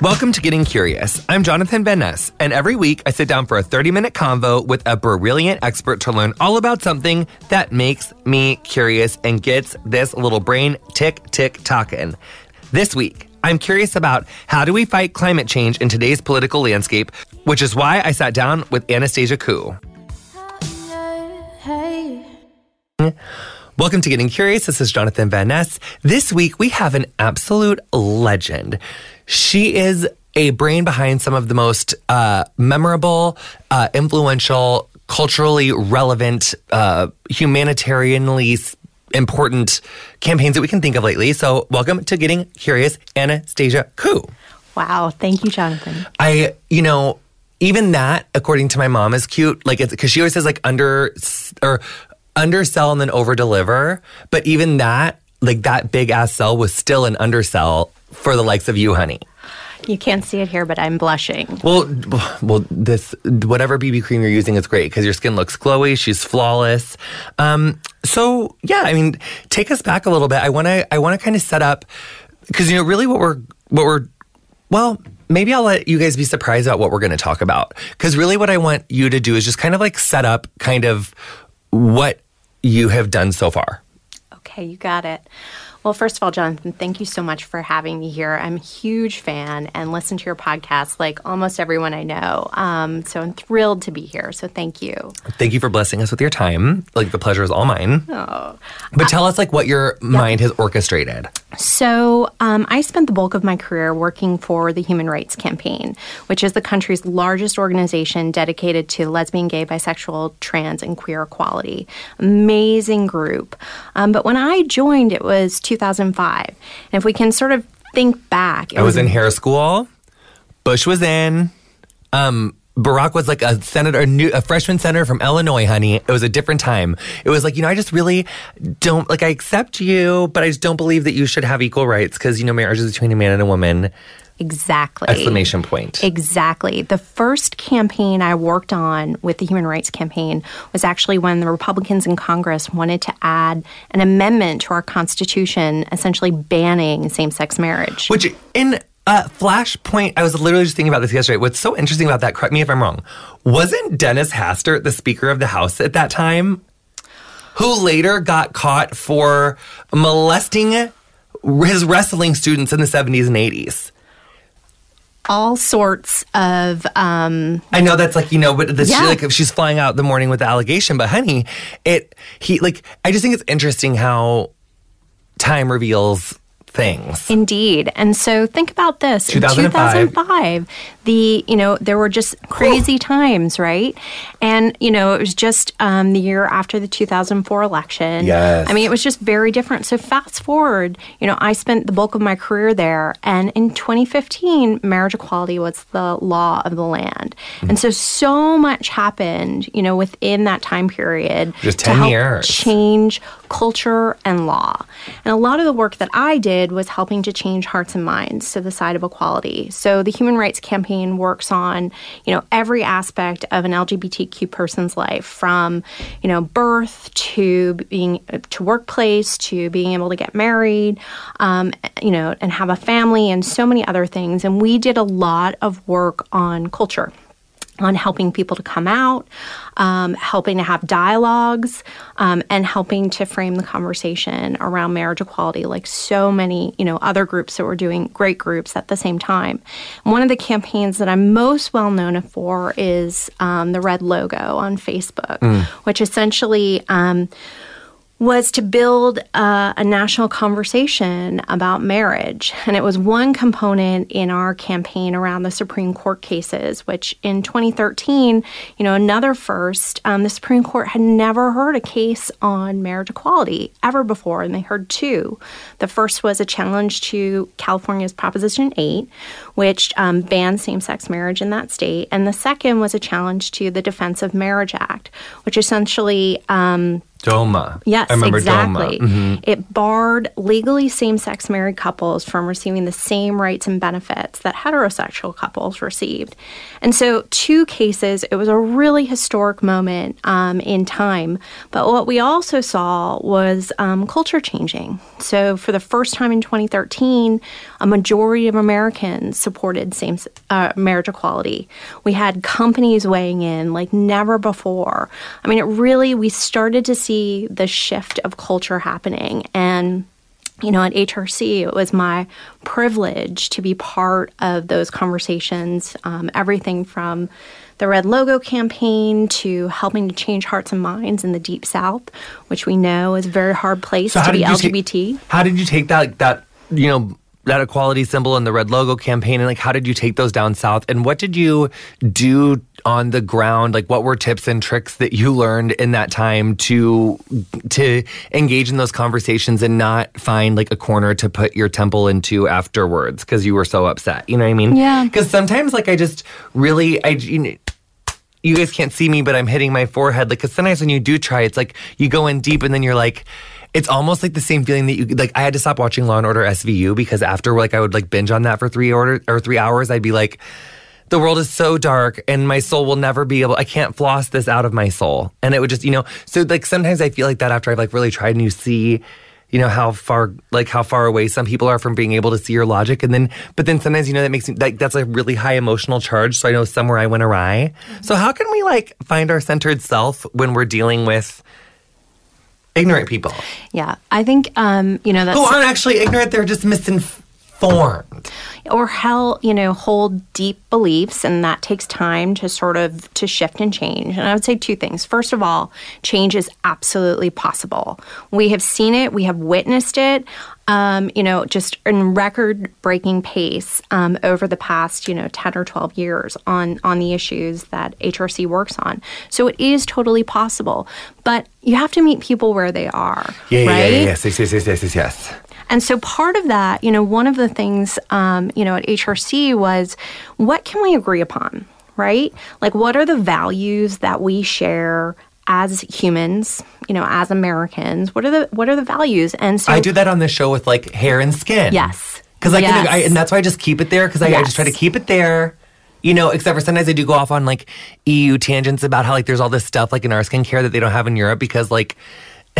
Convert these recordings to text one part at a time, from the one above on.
Welcome to Getting Curious. I'm Jonathan Van Ness, and every week I sit down for a 30 minute convo with a brilliant expert to learn all about something that makes me curious and gets this little brain tick tick talking. This week, I'm curious about how do we fight climate change in today's political landscape, which is why I sat down with Anastasia Khoo. Welcome to Getting Curious. This is Jonathan Van Ness. This week we have an absolute legend. She is a brain behind some of the most uh, memorable, uh, influential, culturally relevant, uh, humanitarianly important campaigns that we can think of lately. So, welcome to Getting Curious, Anastasia Khoo. Wow. Thank you, Jonathan. I, you know, even that, according to my mom, is cute. Like, it's because she always says, like, under or undersell and then over deliver. But even that, like, that big ass sell was still an undersell for the likes of you, honey. You can't see it here, but I'm blushing. Well, well, this whatever BB cream you're using is great because your skin looks glowy. She's flawless. Um, so yeah, I mean, take us back a little bit. I want to, I want to kind of set up because you know, really, what we're, what we're, well, maybe I'll let you guys be surprised about what we're going to talk about because really, what I want you to do is just kind of like set up kind of what you have done so far. Okay, you got it. Well, first of all, Jonathan, thank you so much for having me here. I'm a huge fan and listen to your podcast like almost everyone I know. Um, so I'm thrilled to be here. So thank you. Thank you for blessing us with your time. Like the pleasure is all mine. Oh. But tell us like what your mind has orchestrated. So um, I spent the bulk of my career working for the Human Rights Campaign, which is the country's largest organization dedicated to lesbian, gay, bisexual, trans, and queer equality. Amazing group. Um, but when I joined, it was 2005. And if we can sort of think back, I was in hair school. Bush was in. Um, Barack was like a senator, a, new, a freshman senator from Illinois, honey. It was a different time. It was like, you know, I just really don't, like, I accept you, but I just don't believe that you should have equal rights because, you know, marriage is between a man and a woman. Exactly. Exclamation point. Exactly. The first campaign I worked on with the Human Rights Campaign was actually when the Republicans in Congress wanted to add an amendment to our Constitution, essentially banning same sex marriage. Which, in uh, Flashpoint, I was literally just thinking about this yesterday. What's so interesting about that, correct me if I'm wrong, wasn't Dennis Hastert the Speaker of the House at that time? Who later got caught for molesting his wrestling students in the 70s and 80s. All sorts of. Um, I know that's like you know, but this Yeah. she, like she's flying out the morning with the allegation. But honey, it he like I just think it's interesting how time reveals things. Indeed. And so think about this. 2005. In 2005, the, you know, there were just crazy times, right? And, you know, it was just um, the year after the 2004 election. Yes. I mean, it was just very different. So fast forward, you know, I spent the bulk of my career there. And in 2015, marriage equality was the law of the land. Mm. And so, so much happened, you know, within that time period. Just to 10 help years. change culture and law. And a lot of the work that I did was helping to change hearts and minds to the side of equality. So the Human Rights Campaign works on, you know, every aspect of an LGBTQ person's life from, you know, birth to being to workplace to being able to get married, um, you know, and have a family and so many other things. And we did a lot of work on culture on helping people to come out, um, helping to have dialogues, um, and helping to frame the conversation around marriage equality, like so many, you know, other groups that were doing great groups at the same time. One of the campaigns that I'm most well known for is um, the red logo on Facebook, which essentially um, was to build uh, a national conversation about marriage. And it was one component in our campaign around the Supreme Court cases, which in 2013, you know, another first, um, the Supreme Court had never heard a case on marriage equality ever before, and they heard two. The first was a challenge to California's Proposition 8, which um, banned same sex marriage in that state. And the second was a challenge to the Defense of Marriage Act, which essentially um, Doma. Yes, I remember exactly. Doma. Mhm. It barred legally same sex married couples from receiving the same rights and benefits that heterosexual couples received. And so, two cases, it was a really historic moment um, in time. But what we also saw was um, culture changing. So, for the first time in 2013, a majority of Americans supported same uh, marriage equality. We had companies weighing in like never before. I mean, it really, we started to see the shift of culture happening. And you know, at HRC, it was my privilege to be part of those conversations. Um, everything from the Red Logo campaign to helping to change hearts and minds in the Deep South, which we know is a very hard place so to be LGBT. How did you take that, that, you know, that equality symbol and the red logo campaign? And like how did you take those down south? And what did you do on the ground? Like what were tips and tricks that you learned in that time to to engage in those conversations and not find like a corner to put your temple into afterwards? Because you were so upset. You know what i mean? Yeah. Because sometimes like i just really i you know, you guys can't see me but i'm hitting my forehead. Like because sometimes when you do try it's like you go in deep and then you're like it's almost like the same feeling that you like. I had to stop watching Law and Order SVU because after like I would like binge on that for three order or three hours. I'd be like, the world is so dark and my soul will never be able. I can't floss this out of my soul, and it would just you know. So like sometimes I feel like that after I've like really tried and you see you know how far like how far away some people are from being able to see your logic and then but then sometimes you know that makes me like that's a really high emotional charge so i know somewhere i went awry mm-hmm. so how can we like find our centered self when we're dealing with ignorant people. Yeah, I think um, you know that's who aren't actually ignorant; they're just misinformed, or hell, you know, hold deep beliefs, and that takes time to sort of to shift and change. And I would say two things. First of all, change is absolutely possible. We have seen it, we have witnessed it um, you know, just in record breaking pace um, over the past, you know, 10 or 12 years on, on the issues that HRC works on. So it is totally possible. But you have to meet people where they are. Yeah, right? yeah, yeah, yes, yes, yes, yes, yes, yes. And so part of that, you know, one of the things, um, you know, at HRC was what can we agree upon? Right? Like, what are the values that we share as humans, you know, as Americans, what are the what are the values? And so I do that on the show with like hair and skin. Yes, because I, yes. I and that's why I just keep it there because I, yes. I just try to keep it there. You know, except for sometimes I do go off on like EU tangents about how like there's all this stuff like in our skincare that they don't have in Europe because like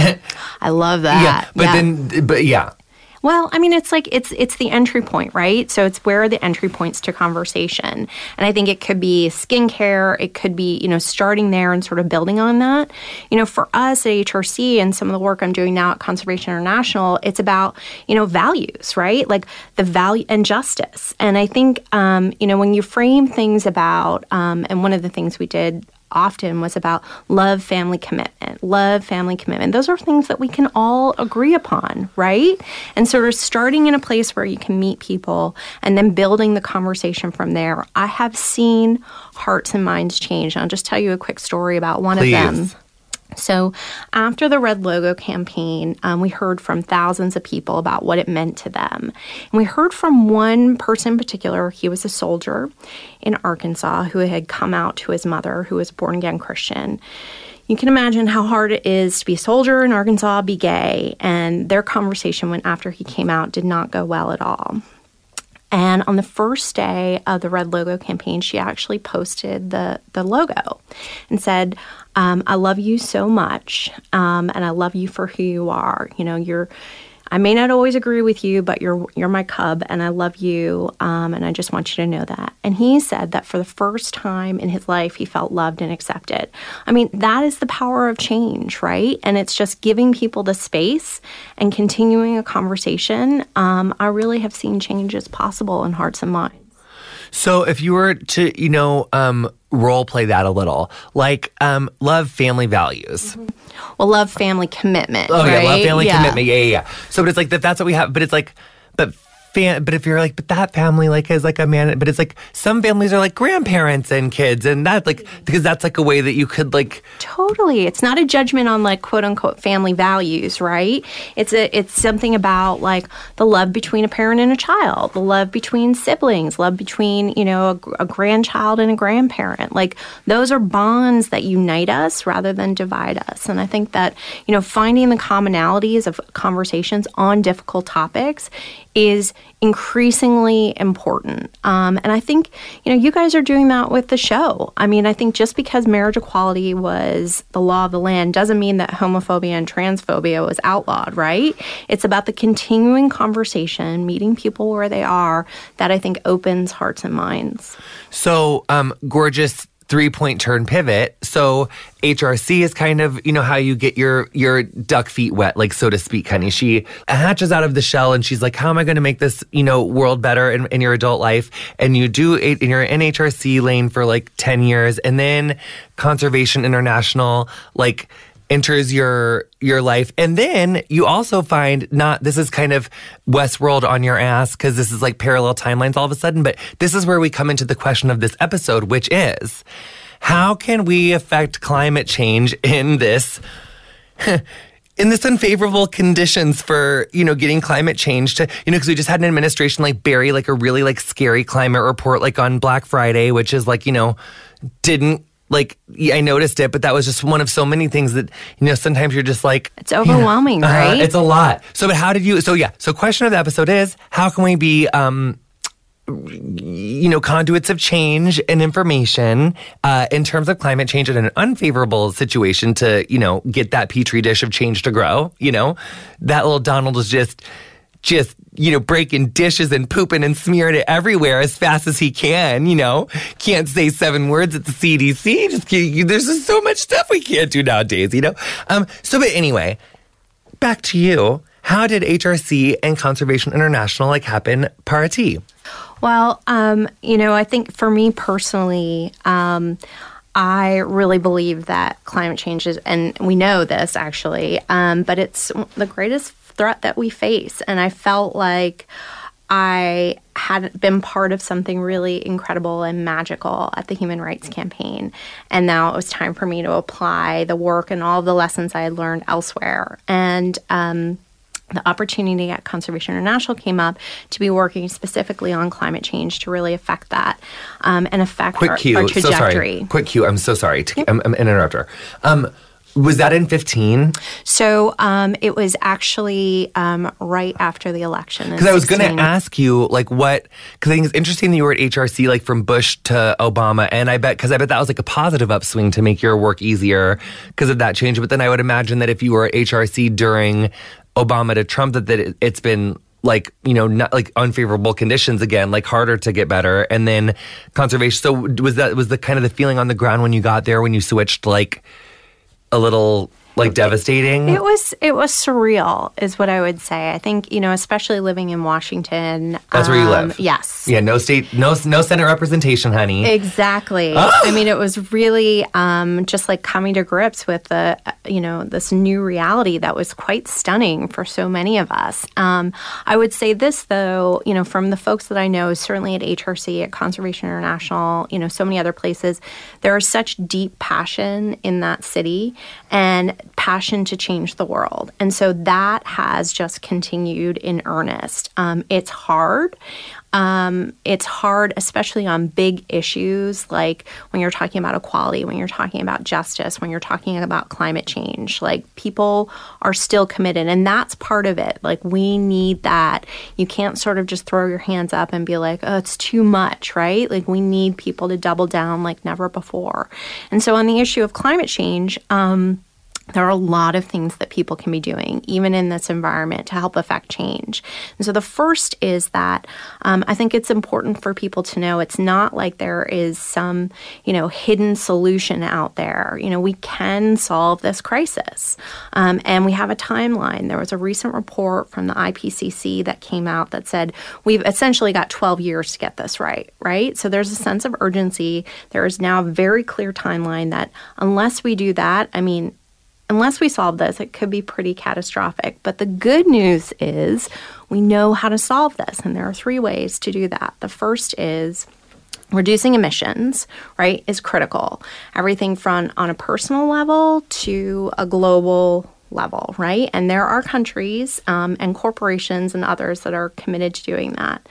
I love that. Yeah, but yeah. then but yeah. Well, I mean, it's like it's it's the entry point, right? So it's where are the entry points to conversation, and I think it could be skincare, it could be you know starting there and sort of building on that. You know, for us at HRC and some of the work I'm doing now at Conservation International, it's about you know values, right? Like the value and justice, and I think um, you know when you frame things about, um, and one of the things we did often was about love, family, commitment. Love, family, commitment. Those are things that we can all agree upon, right? And sort of starting in a place where you can meet people and then building the conversation from there. I have seen hearts and minds change. I'll just tell you a quick story about one Please. of them. So, after the Red Logo campaign, um, we heard from thousands of people about what it meant to them. And we heard from one person in particular, he was a soldier in Arkansas who had come out to his mother, who was a born again Christian. You can imagine how hard it is to be a soldier in Arkansas, be gay, and their conversation when after he came out did not go well at all. And on the first day of the Red Logo campaign, she actually posted the, the logo and said, um, I love you so much, um, and I love you for who you are. You know, you're. I may not always agree with you, but you're you're my cub, and I love you, um, and I just want you to know that. And he said that for the first time in his life, he felt loved and accepted. I mean, that is the power of change, right? And it's just giving people the space and continuing a conversation. Um, I really have seen changes possible in hearts and minds. So if you were to, you know, um, role play that a little, like um, love, family values. Mm-hmm. Well, love, family commitment. Oh right? yeah, love, family yeah. commitment. Yeah, yeah, yeah. So, but it's like that. That's what we have. But it's like, but fam- but if you're like, but that family like is like a man, but it's like some families are like grandparents and kids, and that like because that's like a way that you could like totally. It's not a judgment on like quote unquote family values, right? It's a it's something about like the love between a parent and a child, the love between siblings, love between you know a, a grandchild and a grandparent. Like those are bonds that unite us rather than divide us. And I think that you know finding the commonalities of conversations on difficult topics is increasingly important. Um, and I think, you know, you guys are doing that with the show. I mean, I think just because marriage equality was the law of the land doesn't mean that homophobia and transphobia was outlawed, right? It's about the continuing conversation, meeting people where they are, that I think opens hearts and minds. So, um, gorgeous three point turn pivot. So HRC is kind of, you know, how you get your your duck feet wet, like so to speak, honey. She hatches out of the shell and she's like, How am I gonna make this, you know, world better in, in your adult life? And you do it in your NHRC lane for like 10 years and then Conservation International, like enters your your life. And then you also find not this is kind of westworld on your ass because this is like parallel timelines all of a sudden but this is where we come into the question of this episode which is how can we affect climate change in this in this unfavorable conditions for you know getting climate change to you know because we just had an administration like bury like a really like scary climate report like on black friday which is like you know didn't like I noticed it, but that was just one of so many things that you know. Sometimes you're just like it's overwhelming, yeah, right? Uh, it's a lot. So, but how did you? So yeah. So, question of the episode is how can we be um, you know, conduits of change and information uh, in terms of climate change in an unfavorable situation to, you know, get that petri dish of change to grow. You know, that little Donald is just, just, you know, breaking dishes and pooping and smearing it everywhere as fast as he can. You know, can't say seven words at the CDC. Just there's just so much stuff we can't do nowadays. You know. Um. So, but anyway, back to you. How did HRC and Conservation International like happen party? Well, um, you know, I think for me personally, um, I really believe that climate change is, and we know this actually, um, but it's the greatest threat that we face. And I felt like I had been part of something really incredible and magical at the Human Rights Campaign. And now it was time for me to apply the work and all the lessons I had learned elsewhere. And, um, the opportunity at Conservation International came up to be working specifically on climate change to really affect that um, and affect Quick our, cue. our trajectory. So sorry. Quick cue. I'm so sorry. To, I'm, I'm an interrupter. Um, was that in 15? So um, it was actually um, right after the election. Because I was going to ask you, like, what, because I think it's interesting that you were at HRC, like, from Bush to Obama. And I bet, because I bet that was like a positive upswing to make your work easier because of that change. But then I would imagine that if you were at HRC during Obama to Trump, that, that it's been like you know not like unfavorable conditions again like harder to get better and then conservation so was that was the kind of the feeling on the ground when you got there when you switched like a little like devastating. It was it was surreal, is what I would say. I think you know, especially living in Washington. That's um, where you um, live. Yes. Yeah. No state. No no Senate representation, honey. Exactly. Oh. I mean, it was really um, just like coming to grips with the you know this new reality that was quite stunning for so many of us. Um, I would say this though, you know, from the folks that I know, certainly at HRC, at Conservation International, you know, so many other places, there is such deep passion in that city and passion to change the world. And so that has just continued in earnest. Um, it's hard. Um, it's hard, especially on big issues like when you're talking about equality, when you're talking about justice, when you're talking about climate change. Like people are still committed, and that's part of it. Like we need that. You can't sort of just throw your hands up and be like, oh, it's too much, right? Like we need people to double down like never before. And so on the issue of climate change, um, there are a lot of things that people can be doing, even in this environment, to help affect change. And so the first is that um, I think it's important for people to know it's not like there is some, you know, hidden solution out there. You know, we can solve this crisis. Um, and we have a timeline. There was a recent report from the IPCC that came out that said we've essentially got 12 years to get this right, right? So there's a sense of urgency. There is now a very clear timeline that unless we do that, I mean, unless we solve this, it could be pretty catastrophic. But the good news is we know how to solve this, and there are three ways to do that. The first is reducing emissions, right, is critical. Everything from on a personal level to a global level, right? And there are countries um, and corporations and others that are committed to doing that.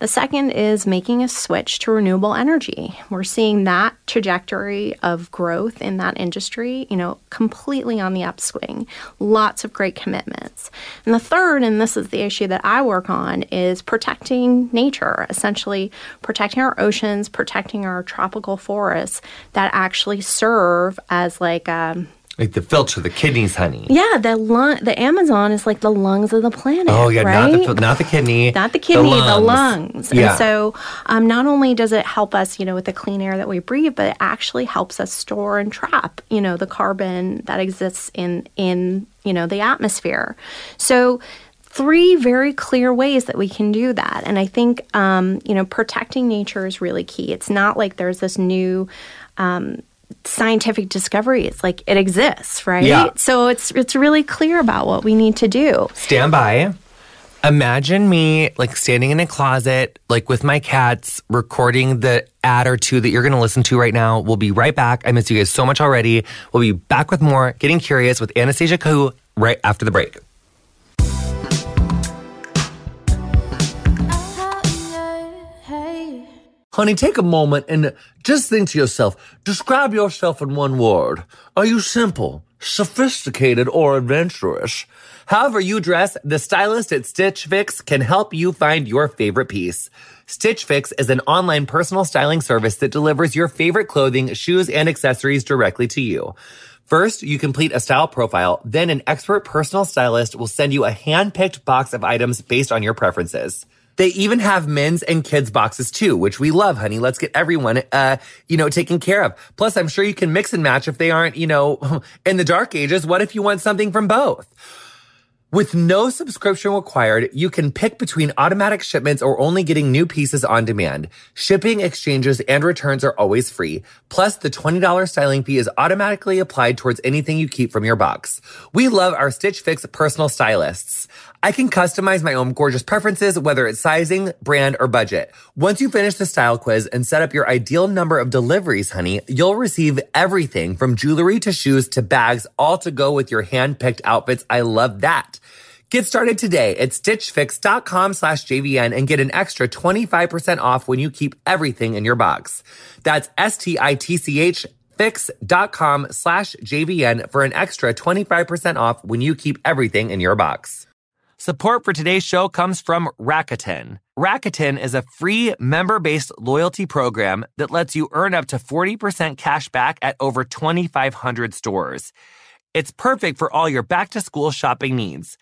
The second is making a switch to renewable energy. We're seeing that trajectory of growth in that industry, you know, completely on the upswing. Lots of great commitments. And the third, and this is the issue that I work on, is protecting nature, essentially protecting our oceans, protecting our tropical forests that actually serve as like um, like the filter, the kidneys, honey. Yeah, the lung, the Amazon is like the lungs of the planet. Oh yeah, right? not the not the kidney, not the kidney, the lungs. The lungs. Yeah. And so, um, not only does it help us, you know, with the clean air that we breathe, but it actually helps us store and trap, you know, the carbon that exists in in you know the atmosphere. So three very clear ways that we can do that. And I think, um, you know, protecting nature is really key. It's not like there's this new, um, scientific discovery. It's like it exists, right? Yeah. So it's it's really clear about what we need to do. Stand by. Imagine me like standing in a closet, like with my cats, recording the ad or two that you're going to listen to right now. We'll be right back. I miss you guys so much already. We'll be back with more Getting Curious with Anastasia Khoo right after the break. Honey, take a moment and just think to yourself, describe yourself in one word. Are you simple, sophisticated, or adventurous? However you dress, the stylist at Stitch Fix can help you find your favorite piece. Stitch Fix is an online personal styling service that delivers your favorite clothing, shoes, and accessories directly to you. First, you complete a style profile, then an expert personal stylist will send you a hand-picked box of items based on your preferences. They even have men's and kids boxes too, which we love, honey. Let's get everyone, uh, you know, taken care of. Plus, I'm sure you can mix and match if they aren't, you know, in the dark ages. What if you want something from both? With no subscription required, you can pick between automatic shipments or only getting new pieces on demand. Shipping, exchanges, and returns are always free. Plus, the $20 styling fee is automatically applied towards anything you keep from your box. We love our Stitch Fix personal stylists. I can customize my own gorgeous preferences, whether it's sizing, brand, or budget. Once you finish the style quiz and set up your ideal number of deliveries, honey, you'll receive everything from jewelry to shoes to bags, all to go with your hand-picked outfits. I love that. Get started today at stitchfix.com slash JVN and get an extra 25% off when you keep everything in your box. That's S-T-I-T-C-H fix.com slash JVN for an extra 25% off when you keep everything in your box. Support for today's show comes from Rakuten. Rakuten is a free member-based loyalty program that lets you earn up to 40% cash back at over 2,500 stores. It's perfect for all your back-to-school shopping needs.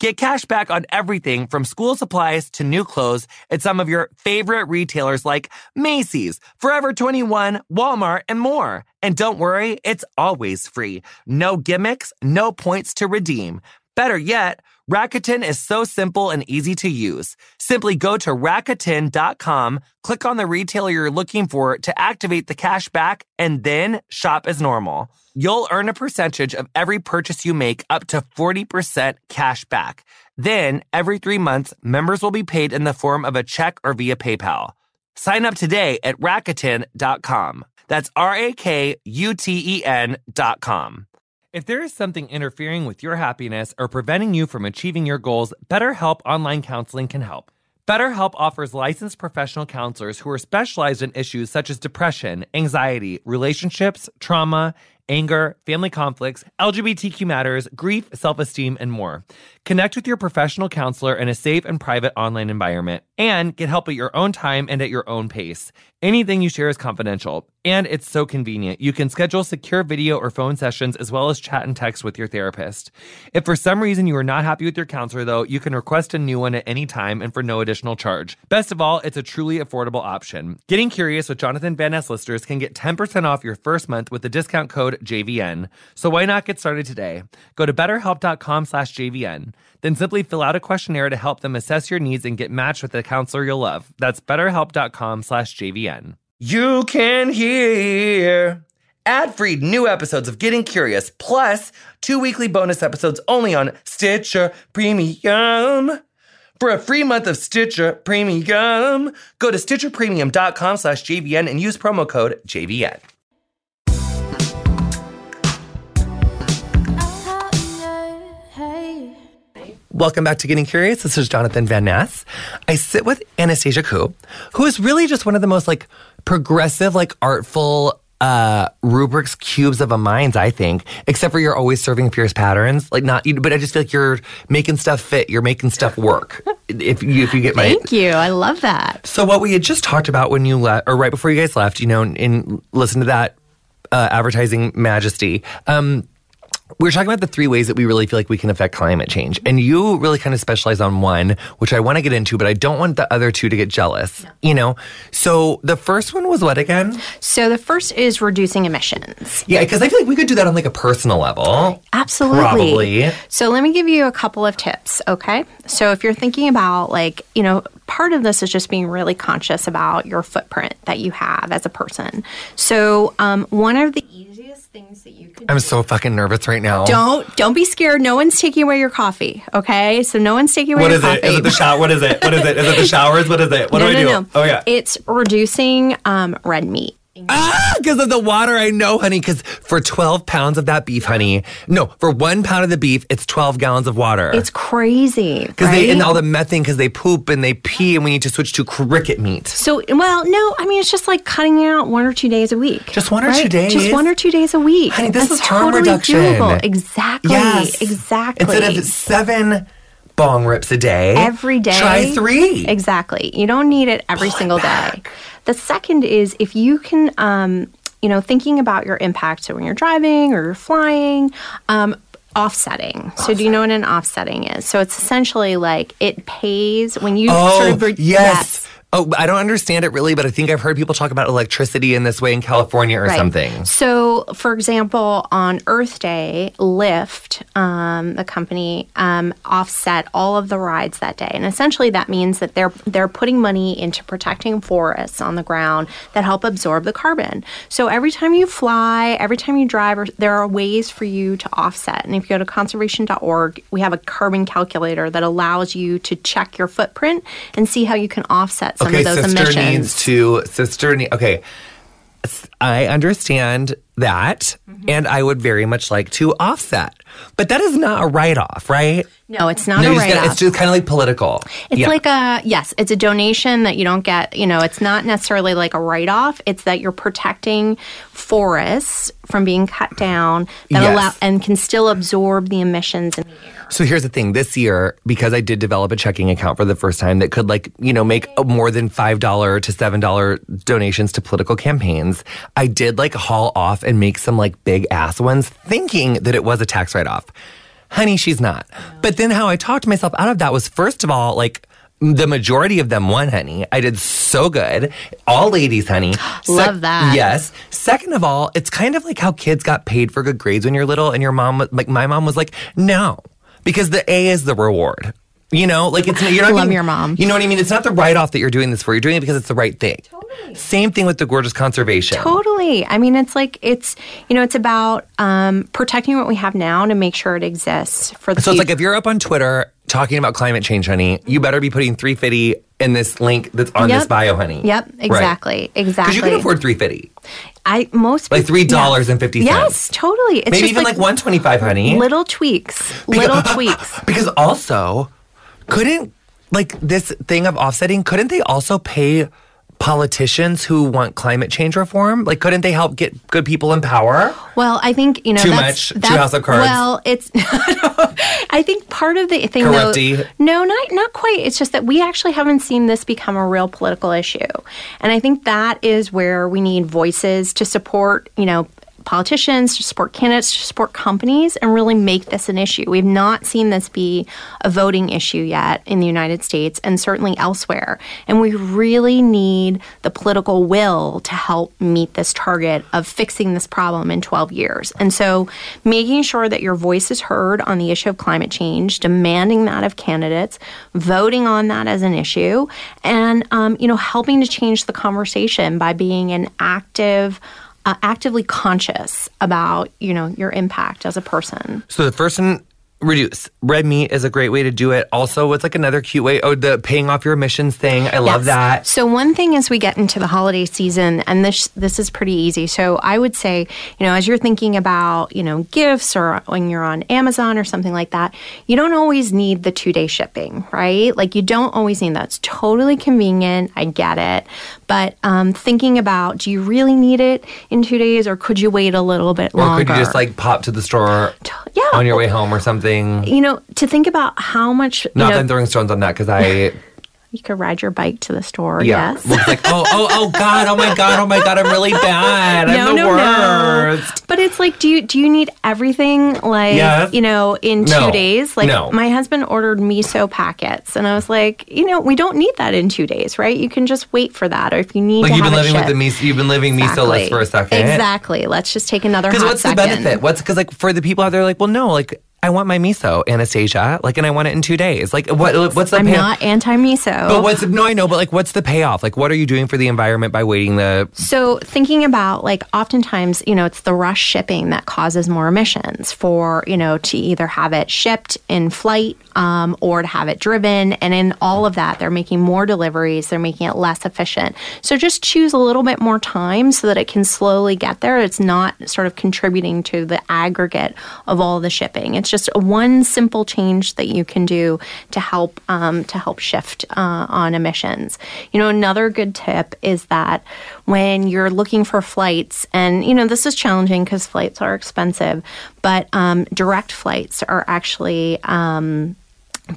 Get cash back on everything from school supplies to new clothes at some of your favorite retailers like Macy's, Forever 21, Walmart, and more. And don't worry, it's always free. No gimmicks, no points to redeem. Better yet, Rakuten is so simple and easy to use. Simply go to Rakuten.com, click on the retailer you're looking for to activate the cash back, and then shop as normal. You'll earn a percentage of every purchase you make up to 40% cash back. Then, every three months, members will be paid in the form of a check or via PayPal. Sign up today at Rakuten.com. That's R A K U T E N.com. If there is something interfering with your happiness or preventing you from achieving your goals, BetterHelp Online Counseling can help. BetterHelp offers licensed professional counselors who are specialized in issues such as depression, anxiety, relationships, trauma, anger, family conflicts, LGBTQ matters, grief, self esteem, and more. Connect with your professional counselor in a safe and private online environment and get help at your own time and at your own pace. Anything you share is confidential, and it's so convenient. You can schedule secure video or phone sessions as well as chat and text with your therapist. If for some reason you are not happy with your counselor, though, you can request a new one at any time and for no additional charge. Best of all, it's a truly affordable option. Getting Curious with Jonathan Van Ness listeners can get 10% off your first month with the discount code JVN. So why not get started today? Go to betterhelp.com slash JVN. Then simply fill out a questionnaire to help them assess your needs and get matched with a counselor you'll love. That's betterhelp.com slash JVN. You can hear ad-free new episodes of Getting Curious, plus two weekly bonus episodes only on Stitcher Premium. For a free month of Stitcher Premium, go to stitcherpremium.com slash JVN and use promo code JVN. Welcome back to Getting Curious. This is Jonathan Van Ness. I sit with Anastasia Khoo, who is really just one of the most like progressive, like artful uh Rubik's cubes of a minds i think except for you're always serving fierce patterns like not but i just feel like you're making stuff fit you're making stuff work if you if you get my Thank you. I love that. so what we had just talked about when you left, or right before you guys left, you know, and listen to that uh, advertising majesty. Um, we were talking about the three ways that we really feel like we can affect climate change, and you really kind of specialize on one, which I want to get into, but I don't want the other two to get jealous. You know, so the first one was what again? So the first is reducing emissions. Yeah, because I feel like we could do that on like a personal level. Absolutely. Probably. So let me give you a couple of tips, okay? So if you're thinking about like, you know, part of this is just being really conscious about your footprint that you have as a person. So um, one of the things that you could I'm so fucking nervous right now. don't don't be scared. No one's taking away your coffee, okay? So no one's taking away What your is coffee. it? Is it the shower? What is it? What is it? Is it the showers? What is it? What no, do I do? no. Oh yeah. It's reducing um, red meat. Ah, because of the water, I know, honey. Because for 12 pounds of that beef, honey, no, for one pound of the beef, it's 12 gallons of water. It's crazy. because right? they and all the methane because they poop and they pee, and we need to switch to cricket meat. So, well, no, I mean, it's just like cutting out one or two days a week. Just one or right? two days? Just one or two days a week. Honey, this That's is harm totally reduction. Doable. Exactly. Yes, Exactly. Instead of seven bong rips a day, every day. try three. Exactly. You don't need it every Pull it single day. The second is if you can, um, you know, thinking about your impact. So when you're driving or you're flying, um, offsetting. So do you know what an offsetting is? So it's essentially like it pays when you Oh, sort of re- yes. Oh, I don't understand it really, but I think I've heard people talk about electricity in this way in California or Right. something. So, for example, on Earth Day, Lyft, um, the company, um, offset all of the rides that day, and essentially that means that they're they're putting money into protecting forests on the ground that help absorb the carbon. So every time you fly, every time you drive, there are ways for you to offset. And if you go to conservation.org, we have a carbon calculator that allows you to check your footprint and see how you can offset some okay, of those sister emissions. needs to sister need. Okay, I understand that, Mm-hmm. and I would very much like to offset, but that is not a write off, right? no, it's not No, a you just gotta- write-off. it's just kind of like political. It's Yeah. like a yes, it's a donation that you don't get. You know, it's not necessarily like a write off. It's that you're protecting forests from being cut down that Yes. allow and can still absorb the emissions in the air. So here's the thing. This year, because I did develop a checking account for the first time that could like, you know, make a more than $5 to $7 donations to political campaigns, I did like haul off and make some like big ass ones thinking that it was a tax write off. Honey, she's not. But then how I talked myself out of that was first of all, like, the majority of them won, honey. I did so good. All ladies, honey. Love that. Yes. Second of all, it's kind of like how kids got paid for good grades when you're little, and your mom, was- like my mom, was like, "No," because the A is the reward. You know, like it's you're not Love getting- your mom. You know what I mean? It's not the write off that you're doing this for. You're doing it because it's the right thing. Totally. Same thing with the gorgeous conservation. Totally. I mean, it's like it's you know, it's about um, protecting what we have now to make sure it exists for the So it's like if you're up on Twitter talking about climate change, honey, you better be putting 350 in this link that's on this bio, honey. Yep, exactly, Because exactly. you can afford 350. I most Like people- $3.50. Yes, totally. It's Maybe even like, 125, honey. little tweaks, little tweaks. Because also, couldn't like this thing of offsetting, couldn't they also pay politicians who want climate change reform? Like, couldn't they help get good people in power? Well, I think you know Too that's, much? Too that's House of Cards? Well, it's. I think part of the thing, Corrupty? though. No, not not quite. It's just that we actually haven't seen this become a real political issue, and I think that is where we need voices to support. You know. Politicians to support candidates, to support companies, and really make this an issue. We've not seen this be a voting issue yet in the United States and certainly elsewhere. And we really need the political will to help meet this target of fixing this problem in 12 years. And so making sure that your voice is heard on the issue of climate change, demanding that of candidates, voting on that as an issue, and um, you know helping to change the conversation by being an active uh, actively conscious about you know your impact as a person. So the first one, reduce. Red meat is a great way to do it. Also, it's like another cute way. Oh, the paying off your emissions thing. I love that. So one thing as we get into the holiday season, and this this is pretty easy. So I would say, you know, as you're thinking about, you know, gifts or when you're on Amazon or something like that, you don't always need the two day shipping, right? Like you don't always need that. It's totally convenient. I get it, but um, thinking about, do you really need it in two days, or could you wait a little bit Or could you just like pop to the store yeah, on your way home or something? You know, to think about how much, you Not know, I'm throwing stones on that because I, you could ride your bike to the store. yeah, Yes. looks like, oh, oh, oh, God, oh my God, oh my God, I'm really bad. I'm the worst. But it's like, do you do you need everything like Yes. you know in No. two days? Like No. my husband ordered miso packets, and I was like, you know, we don't need that in two days, right? You can just wait for that, or if you need Like to you've been living with the miso, you've been living miso less for a second. Exactly. Let's just take another Because what's second. the benefit? What's because like for the people out there, like, well, no, like I want my miso, Anastasia, like, and I want it in two days. Like, what? What's the I'm pay- not anti miso. But what's no? I know, but like, what's the payoff? Like, what are you doing for the environment by waiting the? So thinking about like oftentimes, you know, it's the rush shipping that causes more emissions for, you know, to either have it shipped in flight um, or to have it driven. And in all of that, they're making more deliveries, they're making it less efficient. So just choose a little bit more time so that it can slowly get there. It's not sort of contributing to the aggregate of all the shipping. It's just one simple change that you can do to help um, to help shift uh, on emissions. You know, another good tip is that when you're looking for flights, and you know this is challenging because flights are expensive, but um, direct flights are actually. Um,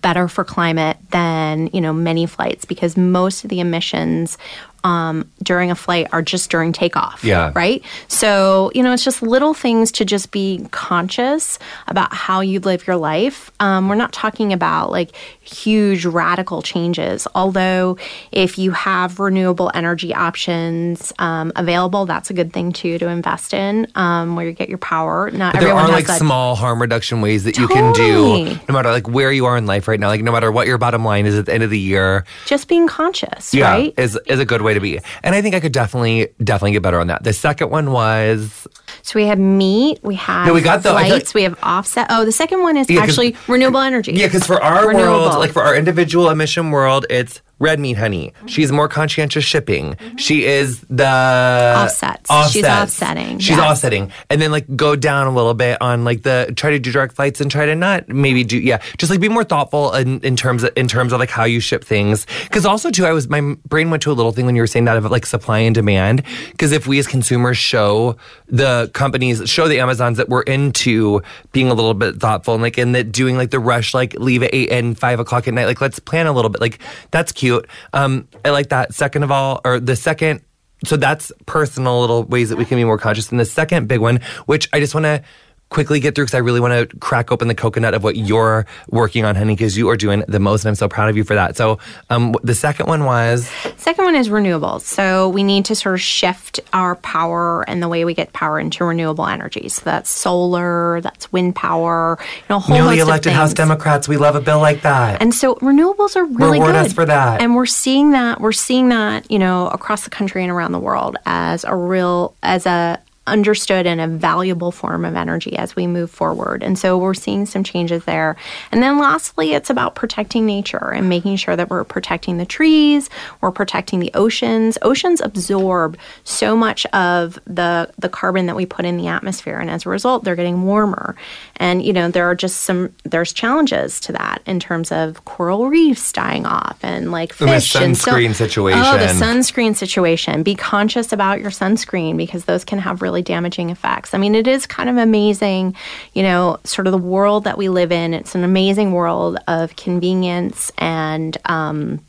better for climate than you know many flights because most of the emissions um, during a flight are just during takeoff. Yeah. Right. So you know it's just little things to just be conscious about how you live your life. Um, we're not talking about like huge radical changes. Although if you have renewable energy options um, available, that's a good thing too to invest in. Um, where you get your power. Not There everyone are like that. small harm reduction ways that you can do, no matter like where you are in life right now. Like no matter what your bottom line is at the end of the year, just being conscious, yeah, right? is is a good way to be. And I think I could definitely definitely get better on that. The second one was So we have meat, we have Yeah, we got the- lights. flights, we have offset. Oh, the second one is Yeah, actually renewable energy. Yeah, because for our Renewable. world, like for our individual emission world, it's red meat honey. She's more conscientious shipping. She is the Offsets. She's offsetting, She's offsetting, and then like go down a little bit on like the try to do direct flights and try to not maybe do yeah, just like be more thoughtful in, in terms of in terms of like how you ship things. Because also too, I was my brain went to a little thing when you were saying that of like supply and demand. Because if we as consumers show the companies show the Amazons that we're into being a little bit thoughtful and like in that doing like the rush like leave at eight and five o'clock at night like let's plan a little bit like that's cute. Um, I like that. Second of all, or the second so that's personal little ways that we can be more conscious. And the second big one, which I just want to quickly get through because I really want to crack open the coconut of what you're working on, honey, because you are doing the most, and I'm so proud of you for that. So um, the second one was Second one is renewables. So we need to sort of shift our power and the way we get power into renewable energy. So that's solar, that's wind power, you know, whole newly elected House. Democrats. We love a bill like that. And so renewables are really Reward good. us for that. And we're seeing that we're seeing that, you know, across the country and around the world as a real as a understood and a valuable form of energy as we move forward. And so we're seeing some changes there. And then lastly, it's about protecting nature and making sure that we're protecting the trees, we're protecting the oceans. Oceans absorb so much of the the carbon that we put in the atmosphere and as a result they're getting warmer. And you know, there are just some there's challenges to that in terms of coral reefs dying off and like And the fish and so- sunscreen situation. Oh, the sunscreen situation. Be conscious about your sunscreen because those can have really damaging effects. I mean, it is kind of amazing, you know, sort of the world that we live in. It's an amazing world of convenience and um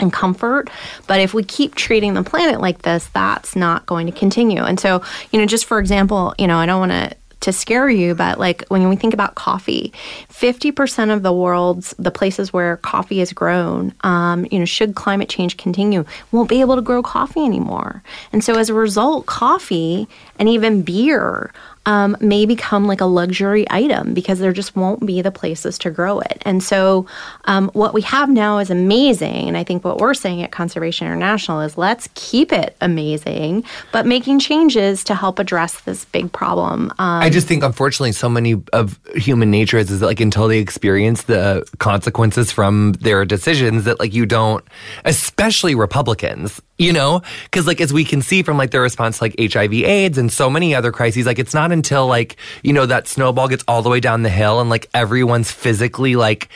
and comfort. But if we keep treating the planet like this, that's not going to continue. And so, you know, just for example, you know, I don't want to to scare you, but like when we think about coffee, 50% of the world's, the places where coffee is grown, um, you know, should climate change continue, won't be able to grow coffee anymore. And so as a result, coffee and even beer um, may become like a luxury item because there just won't be the places to grow it. And so, um, what we have now is amazing. And I think what we're saying at Conservation International is let's keep it amazing, but making changes to help address this big problem. Um, I just think, unfortunately, so many of human nature is, is like until they experience the consequences from their decisions, that like you don't, especially Republicans, you know, because like as we can see from like their response to like HIV/AIDS and so many other crises, like it's not until like you know that snowball gets all the way down the hill and like everyone's physically like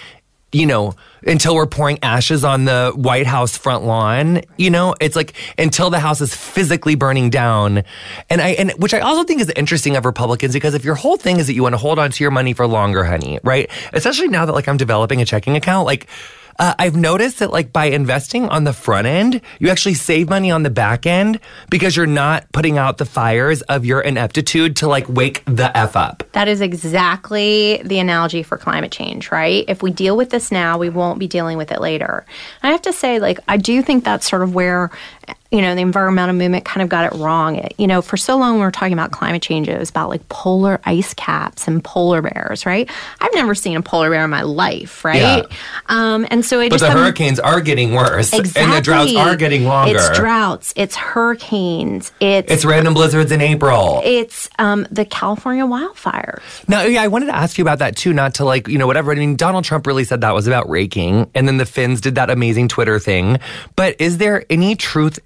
you know, until we're pouring ashes on the White House front lawn, you know, it's like until the house is physically burning down. And I, and which I also think is interesting of Republicans because if your whole thing is that you want to hold on to your money for longer, honey, right? Especially now that like I'm developing a checking account, like, uh, I've noticed that like by investing on the front end, you actually save money on the back end because you're not putting out the fires of your ineptitude to like wake the F up. That is exactly the analogy for climate change, right? If we deal with this now, we won't be dealing with it later. I have to say, like, I do think that's sort of where you know, the environmental movement kind of got it wrong. It, you know, for so long we were talking about climate change, it was about like polar ice caps and polar bears, right? I've never seen a polar bear in my life, right? Yeah. Um, and so it but just the hurricanes are getting worse, exactly. and the droughts are getting longer. It's droughts, it's hurricanes, it's it's random blizzards in April, it's um, the California wildfires. Now, yeah, I wanted to ask you about that too. Not to like you know whatever. I mean, Donald Trump really said that was about raking, and then the Finns did that amazing Twitter thing. But is there any truth?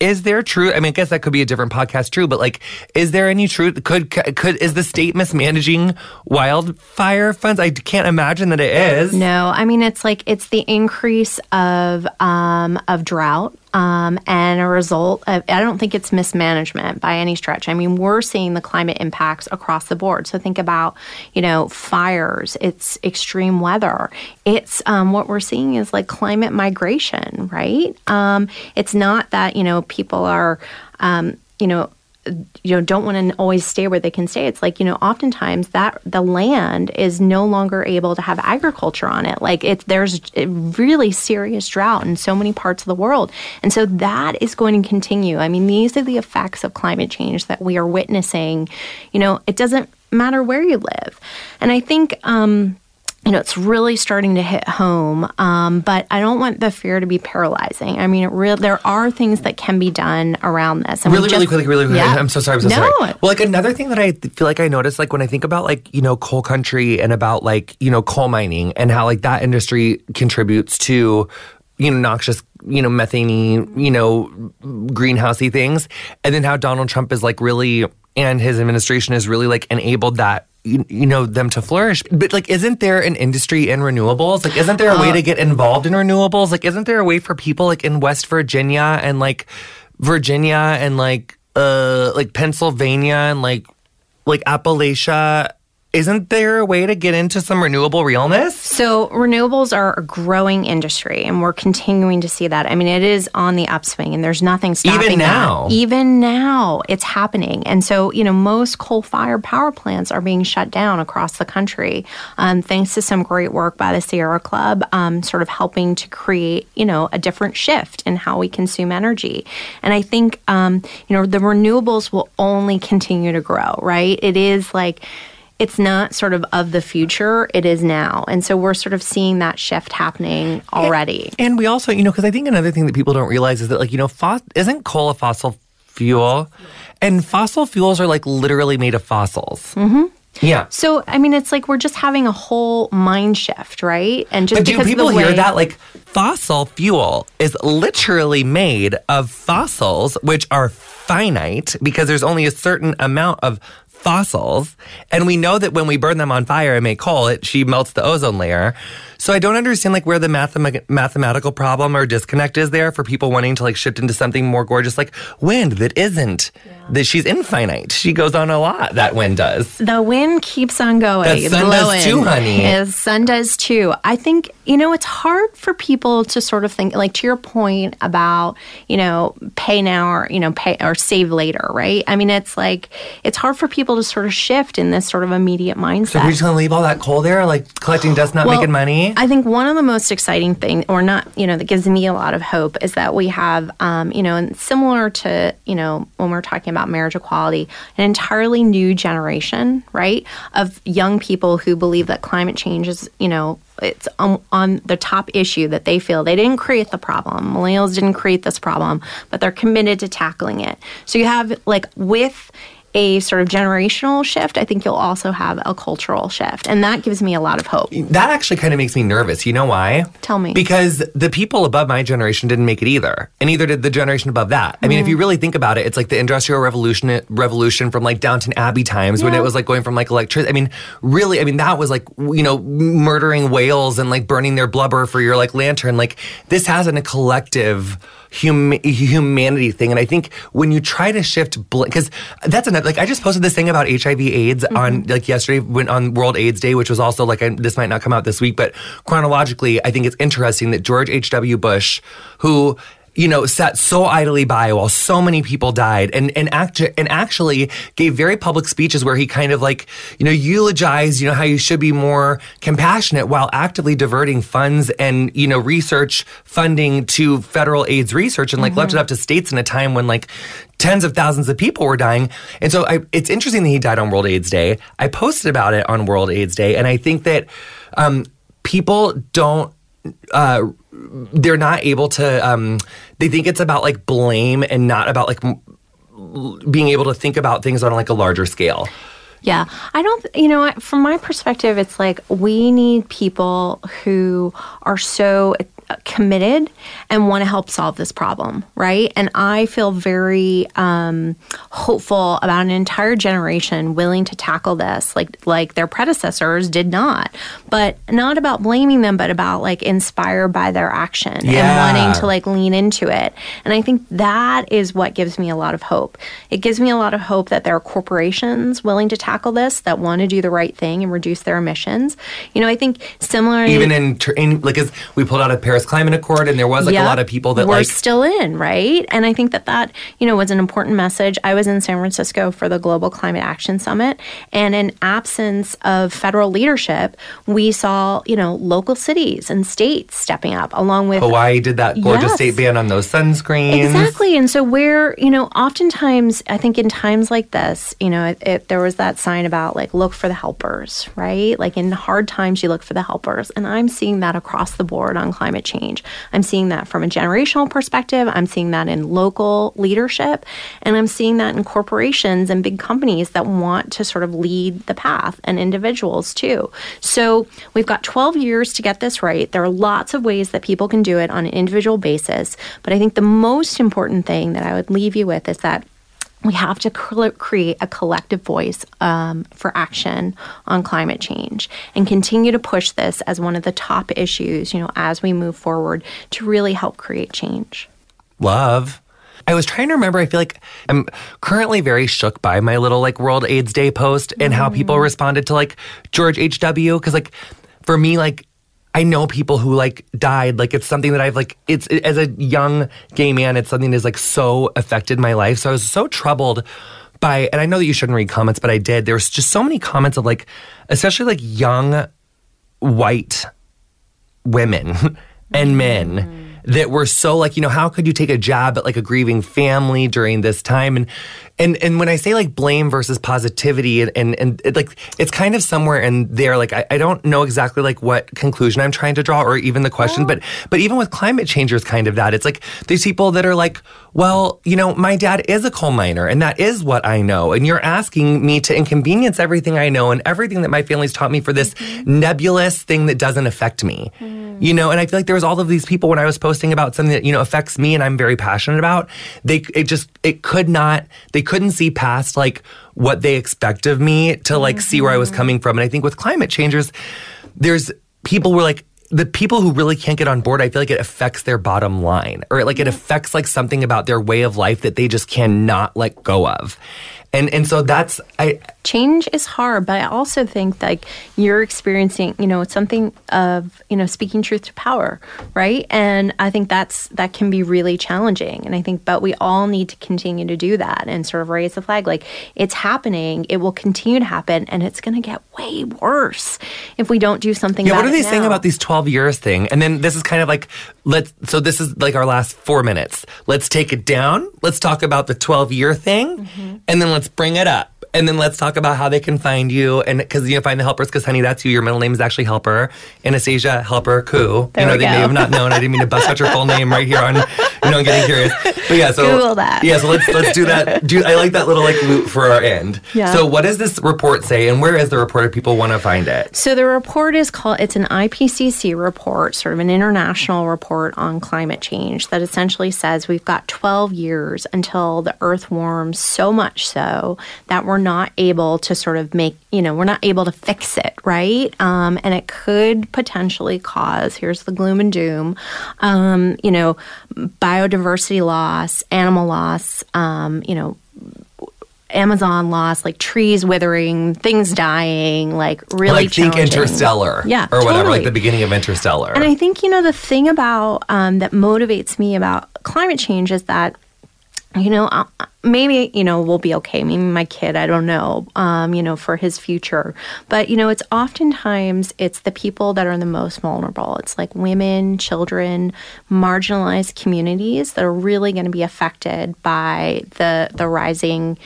Is there truth? I mean, I guess that could be a different podcast, true, but like, is there any truth? Could could is the state mismanaging wildfire funds? I can't imagine that it is. No, I mean it's like it's the increase of um, of drought um, and a result of, I don't think it's mismanagement by any stretch. I mean, we're seeing the climate impacts across the board. So think about, you know, fires, it's extreme weather. It's um, what we're seeing is like climate migration, right? Um, it's not that, you know, people are, um, you know, you know don't want to always stay where they can stay. It's like you know oftentimes that the land is no longer able to have agriculture on it. Like it there's a really serious drought in so many parts of the world. And so that is going to continue. I mean these are the effects of climate change that we are witnessing. You know it doesn't matter where you live. And i think um you know, it's really starting to hit home. Um, but I don't want the fear to be paralyzing. I mean, it real there are things that can be done around this. And really, just, really quickly, really quickly. Yeah. I'm so sorry. I'm so no. sorry. Well, like another thing that I feel like I noticed, like when I think about like you know coal country and about like you know coal mining and how like that industry contributes to you know noxious you know methane you know greenhousey things, and then how Donald Trump is like really and his administration has really like enabled that you, you, know them to flourish. But like isn't there an industry in renewables? Like isn't there a way to get involved in renewables? Like isn't there a way for people like in west virginia and like virginia and like uh like pennsylvania and like like appalachia isn't there a way to get into some renewable realness? So, renewables are a growing industry, and we're continuing to see that. I mean, it is on the upswing, and there's nothing stopping Even now. That. Even now, it's happening. And so, you know, most coal fired power plants are being shut down across the country, um, thanks to some great work by the Sierra Club, um, sort of helping to create, you know, a different shift in how we consume energy. And I think, um, you know, the renewables will only continue to grow, right? It is like, it's not sort of of the future, it is now. And so we're sort of seeing that shift happening already. And, and we also, you know, because I think another thing that people don't realize is that, like, you know, fos- isn't coal a fossil fuel? And fossil fuels are like literally made of fossils. Mm-hmm. Yeah. So I mean, it's like we're just having a whole mind shift, right? And just but do people way- hear that? Like fossil fuel is literally made of fossils, which are finite because there's only a certain amount of fossils. And we know that when we burn them on fire and make coal, it she melts the ozone layer. So I don't understand like where the mathem- mathematical problem or disconnect is there for people wanting to like shift into something more gorgeous like wind that isn't. Yeah. That she's infinite. She goes on a lot. That wind does. The wind keeps on going. The sun blowing. does too, honey. The sun does too. I think you know it's hard for people to sort of think like to your point about you know pay now or you know pay or save later, right? I mean it's like it's hard for people to sort of shift in this sort of immediate mindset. So we're just gonna leave all that coal there, like collecting dust, not Well, making money. I think one of the most exciting things, or not, you know, that gives me a lot of hope is that we have, um, you know, and similar to, you know, when we're talking about marriage equality, an entirely new generation, right, of young people who believe that climate change is, you know, it's on, on the top issue that they feel they didn't create the problem. Millennials didn't create this problem, but they're committed to tackling it. So you have like with a sort of generational shift, I think you'll also have a cultural shift. And that gives me a lot of hope. that actually kind of makes me nervous. You know why? Tell me. Because the people above my generation didn't make it either, and neither did the generation above that. I mean, if Mm. you really think about it, it's like the industrial revolution, revolution from like Downton Abbey times when it was like going from like electricity. I mean, really, I mean that was like you know murdering whales and like burning their blubber for your like lantern. Like this has an, a collective hum- humanity thing. And I think when you try to shift, because that's another, like I just posted this thing about HIV AIDS mm-hmm. on like yesterday when on World AIDS Day, which was also like, I, this might not come out this week, but chronologically, I think it's interesting that George H.W. Bush, who you know, sat so idly by while so many people died, and and act and actually gave very public speeches where he kind of like you know eulogized you know how you should be more compassionate while actively diverting funds and you know research funding to federal AIDS research and like left it up to states in a time when like tens of thousands of people were dying. And so I, it's interesting that he died on World AIDS Day. I posted about it on World AIDS Day, and I think that um, people don't. Uh, they're not able to. Um, they think it's about like blame and not about like m- being able to think about things on like a larger scale. Yeah. I don't, you know, from my perspective, it's like we need people who are so committed and want to help solve this problem, right? And I feel very um, hopeful about an entire generation willing to tackle this, like like their predecessors did not. But not about blaming them, but about like inspired by their action Yeah. and wanting to like lean into it. And I think that is what gives me a lot of hope. It gives me a lot of hope that there are corporations willing to tackle this that want to do the right thing and reduce their emissions. You know, I think similarly Even in, in like, as we pulled out a Paris Climate Accord, and there was like Yep. a lot of people that we're like still in, right? And I think that that you know was an important message. I was in San Francisco for the Global Climate Action Summit, and in absence of federal leadership, we saw you know local cities and states stepping up, along with Hawaii did that gorgeous Yes. state ban on those sunscreens. Exactly. And so, where, you know, oftentimes, I think in times like this, you know, it, it, there was that sign about like, look for the helpers, right? Like in hard times, you look for the helpers. And I'm seeing that across the board on climate change. I'm seeing that from a generational perspective. I'm seeing that in local leadership. And I'm seeing that in corporations and big companies that want to sort of lead the path and individuals too. So we've got 12 years to get this right. There are lots of ways that people can do it on an individual basis. But I think the most important thing that I would leave you with is that we have to create a collective voice um, for action on climate change and continue to push this as one of the top issues, you know, as we move forward to really help create change. love. I was trying to remember. I feel like I'm currently very shook by my little like World AIDS Day post and how people responded to like George H.W. Because like for me, like I know people who like died. Like it's something that I've like it's it, as a young gay man, it's something that's like so affected my life. So I was so troubled by, and I know that you shouldn't read comments, but I did. There was just so many comments of like, especially like young white women and men mm. That were so like you know how could you take a jab at like a grieving family during this time? And and and when I say like blame versus positivity and and, and it, like it's kind of somewhere in there. Like I, I don't know exactly like what conclusion I'm trying to draw or even the question but but even with climate change kind of that. It's like these people that are like well you know my dad is a coal miner and that is what I know. And you're asking me to inconvenience everything I know and everything that my family's taught me for this nebulous thing that doesn't affect me. You know and i feel like there was all of these people when i was posting about something that you know affects me and i'm very passionate about they it just it could not they couldn't see past like what they expect of me to like see where i was mm-hmm. coming from. And i think with climate changers there's people were like the people who really can't get on board, I feel like it affects their bottom line or like it mm-hmm. affects like something about their way of life that they just cannot let go of. And and so that's I change is hard, but I also think like you're experiencing, you know, something of, you know, speaking truth to power, right? And I think that's that can be really challenging. And I think but we all need to continue to do that and sort of raise the flag like it's happening, it will continue to happen and it's going to get way worse if we don't do something Yeah, what are they saying about these 12 years thing? And then this is kind of like let's so this is like our last 4 minutes. Let's take it down. Let's talk about the 12 year thing Mm-hmm. and then let's bring it up. And then let's talk about how they can find you and because you know, find the helpers because honey, that's you. Your middle name is actually Helper, Anastasia Helper Khoo. There you know, they may have not known. I didn't mean to bust out your full name right here on, know, getting curious. But yeah, so Google that. Yeah, so let's let's do that. Do I like that little like loop for our end? Yeah. So what does this report say, and where is the report if people want to find it? So the report is called it's an IPCC report, sort of an international report on climate change that essentially says we've got 12 years until the earth warms so much so that we're not able to sort of make, you know, we're not able to fix it, right? Um, and it could potentially cause, here's the gloom and doom, um, you know, biodiversity loss, animal loss, um, you know, Amazon loss, like trees withering, things dying, like really like think. Interstellar, Yeah, or whatever, like the beginning of Interstellar. And I think you know the thing about um, that motivates me about climate change is that you know uh, maybe you know we'll be okay. Maybe my kid, I don't know, um, you know, for his future. But you know, it's oftentimes it's the people that are the most vulnerable. It's like women, children, marginalized communities that are really going to be affected by the the rising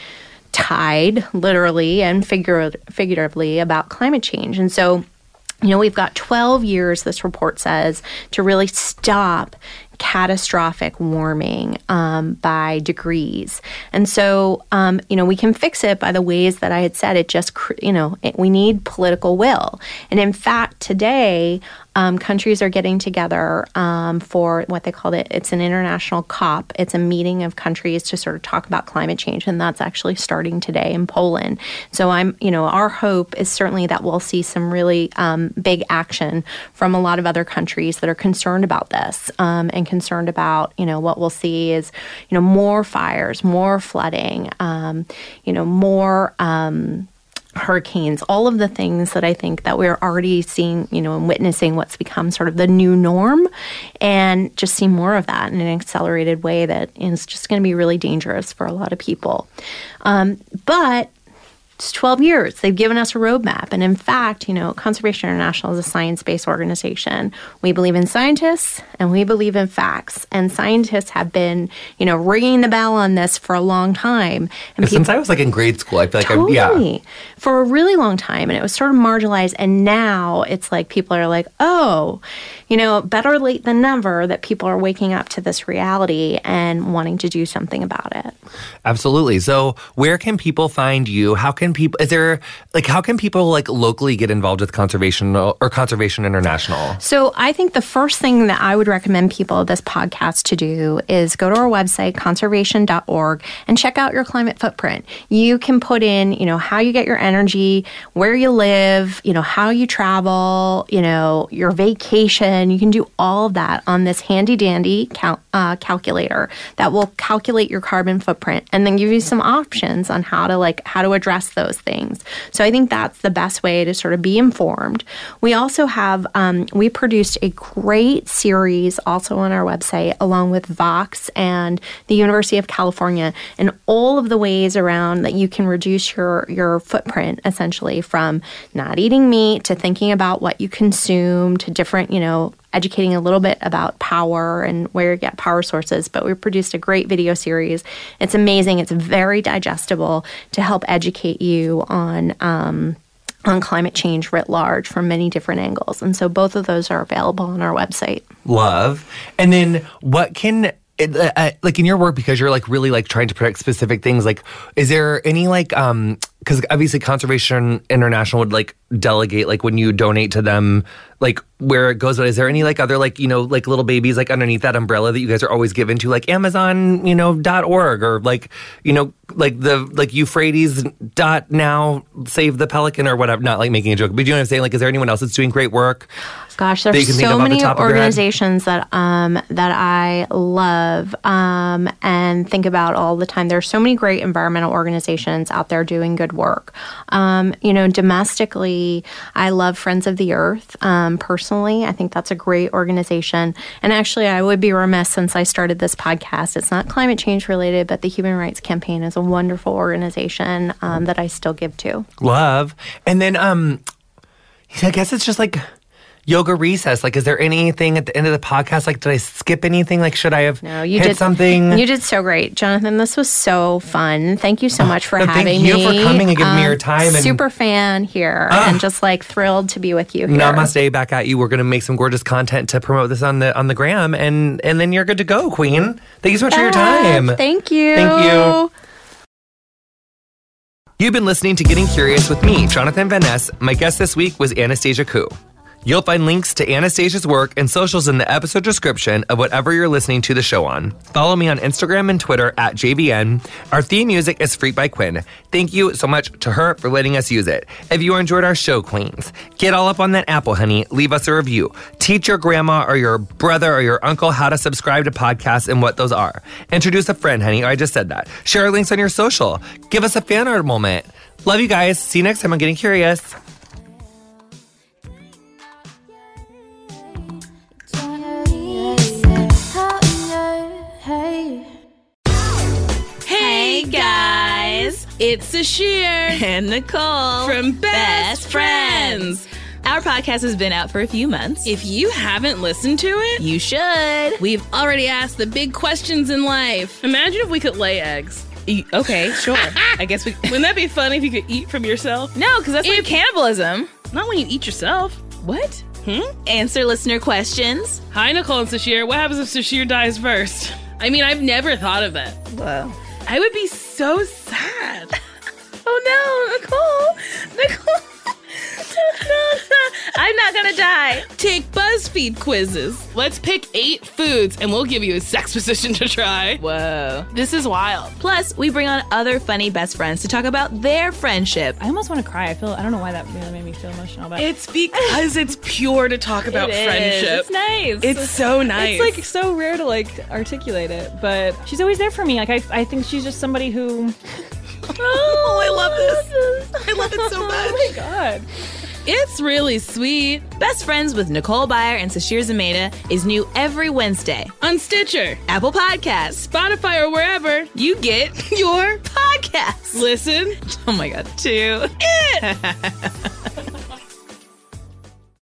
tide, literally and figuratively, about climate change. And so, you know, we've got 12 years, this report says, to really stop catastrophic warming um, by degrees. And so, um, you know, we can fix it by the ways that I had said. It just, you know, it, we need political will. And in fact, today, um, countries are getting together um, for what they call it. It's an international COP. It's a meeting of countries to sort of talk about climate change, and that's actually starting today in Poland. So I'm, you know, our hope is certainly that we'll see some really um, big action from a lot of other countries that are concerned about this um, and concerned about, you know, what we'll see is, you know, more fires, more flooding, um, you know, more. Um, hurricanes, all of the things that I think that we're already seeing, you know, and witnessing what's become sort of the new norm, and just see more of that in an accelerated way that is just going to be really dangerous for a lot of people. Um, but it's 12 years. They've given us a roadmap. And in fact, you know, Conservation International is a science based organization. We believe in scientists and we believe in facts. And scientists have been, you know, ringing the bell on this for a long time. And Since I was like in grade school, I feel like Totally. I'm, yeah. For a really long time. And it was sort of marginalized. And now it's like people are like, oh, you know, better late than never that people are waking up to this reality and wanting to do something about it. Absolutely. So, where can people find you? How can people? Is there like how can people like locally get involved with conservation or Conservation International? So I think the first thing that I would recommend people this podcast to do is go to our website, conservation.org, and check out your climate footprint. You can put in, you know, how you get your energy, where you live, you know, how you travel, you know, your vacation. And you can do all of that on this handy dandy cal- uh, calculator that will calculate your carbon footprint and then give you some options on how to like how to address those things. So I think that's the best way to sort of be informed. We also have um, we produced a great series also on our website along with Vox and the University of California and all of the ways around that you can reduce your your footprint essentially from not eating meat to thinking about what you consume to different you know educating a little bit about power and where you get power sources. But we produced a great video series. It's amazing. It's very digestible to help educate you on. Um, on climate change writ large from many different angles. And so both of those are available on our website. Love. And then what can it, uh, uh, like in your work because you're like really like trying to protect specific things like is there any like um because obviously Conservation International would like delegate like when you donate to them like where it goes. But is there any like other like you know like little babies like underneath that umbrella that you guys are always given to like Amazon you know dot org or like you know like the like Euphrates dot now save the pelican or whatever. Not like making a joke, but you know what I'm saying. Like, is there anyone else that's doing great work? Gosh, there's so of off the many top of your head? organizations that um that I love um and think about all the time. There's so many great environmental organizations out there doing good work. Um, you know, domestically, I love Friends of the Earth. Um, personally, I think that's a great organization. And actually, I would be remiss since I started this podcast. It's not climate change related, but the Human Rights Campaign is a wonderful organization um, that I still give to. Love. And then um I guess it's just like yoga recess. Like is there anything at the end of the podcast? Like did I skip anything? Like should I have No, you hit did something? You did so great, Jonathan. This was so fun. Thank you so oh, much for no, thank having you me. for coming and giving me your um, time and- super fan here, ah. and just like thrilled to be with you here. Namaste back at you. We're gonna make some gorgeous content to promote this on the on the gram and and then you're good to go, Queen. Thank you so much for your time. Thank you. Thank you. You've been listening to Getting Curious with me, Jonathan Van Ness. My guest this week was Anastasia Khoo. You'll find links to Anastasia's work and socials in the episode description of whatever you're listening to the show on. Follow me on Instagram and Twitter at JVN. Our theme music is Freak by Quiñ. Thank you so much to her for letting us use it. If you enjoyed our show, Queens, get all up on that apple, honey. Leave us a review. Teach your grandma or your brother or your uncle how to subscribe to podcasts and what those are. Introduce a friend, honey. I just said that. Share links on your social. Give us a fan art moment. Love you guys. See you next time on Getting Curious. It's Sasheer and Nicole from Best Friends. Our podcast has been out for a few months. If you haven't listened to it, you should. we've already asked the big questions in life. Imagine if we could lay eggs. E- okay, sure. I guess we. Wouldn't that be funny if you could eat from yourself? No, because that's like If- cannibalism. Not when you eat yourself. What? Hmm? Answer listener questions. Hi, Nicole and Sasheer. What happens if Sasheer dies first? I mean, I've never thought of that. Whoa. I would be so sad. Oh no, Nicole! Nicole! No, no, I'm not gonna die. Take BuzzFeed quizzes. Let's pick eight foods and we'll give you a sex position to try. Whoa. This is wild. Plus, we bring on other funny best friends to talk about their friendship. I almost want to cry. I feel I don't know why that really made me feel emotional, but It's because it's pure to talk about It is. friendship. It's nice. It's so nice. It's like so rare to like articulate it, but she's always there for me. Like I, I think she's just somebody who. oh, I love this. I love it so oh much. Oh my god. It's really sweet. Best Friends with Nicole Byer and Sasheer Zamata is new every Wednesday. On Stitcher, Apple Podcasts. Spotify, or wherever You get your podcasts. listen. Oh my god, two. It.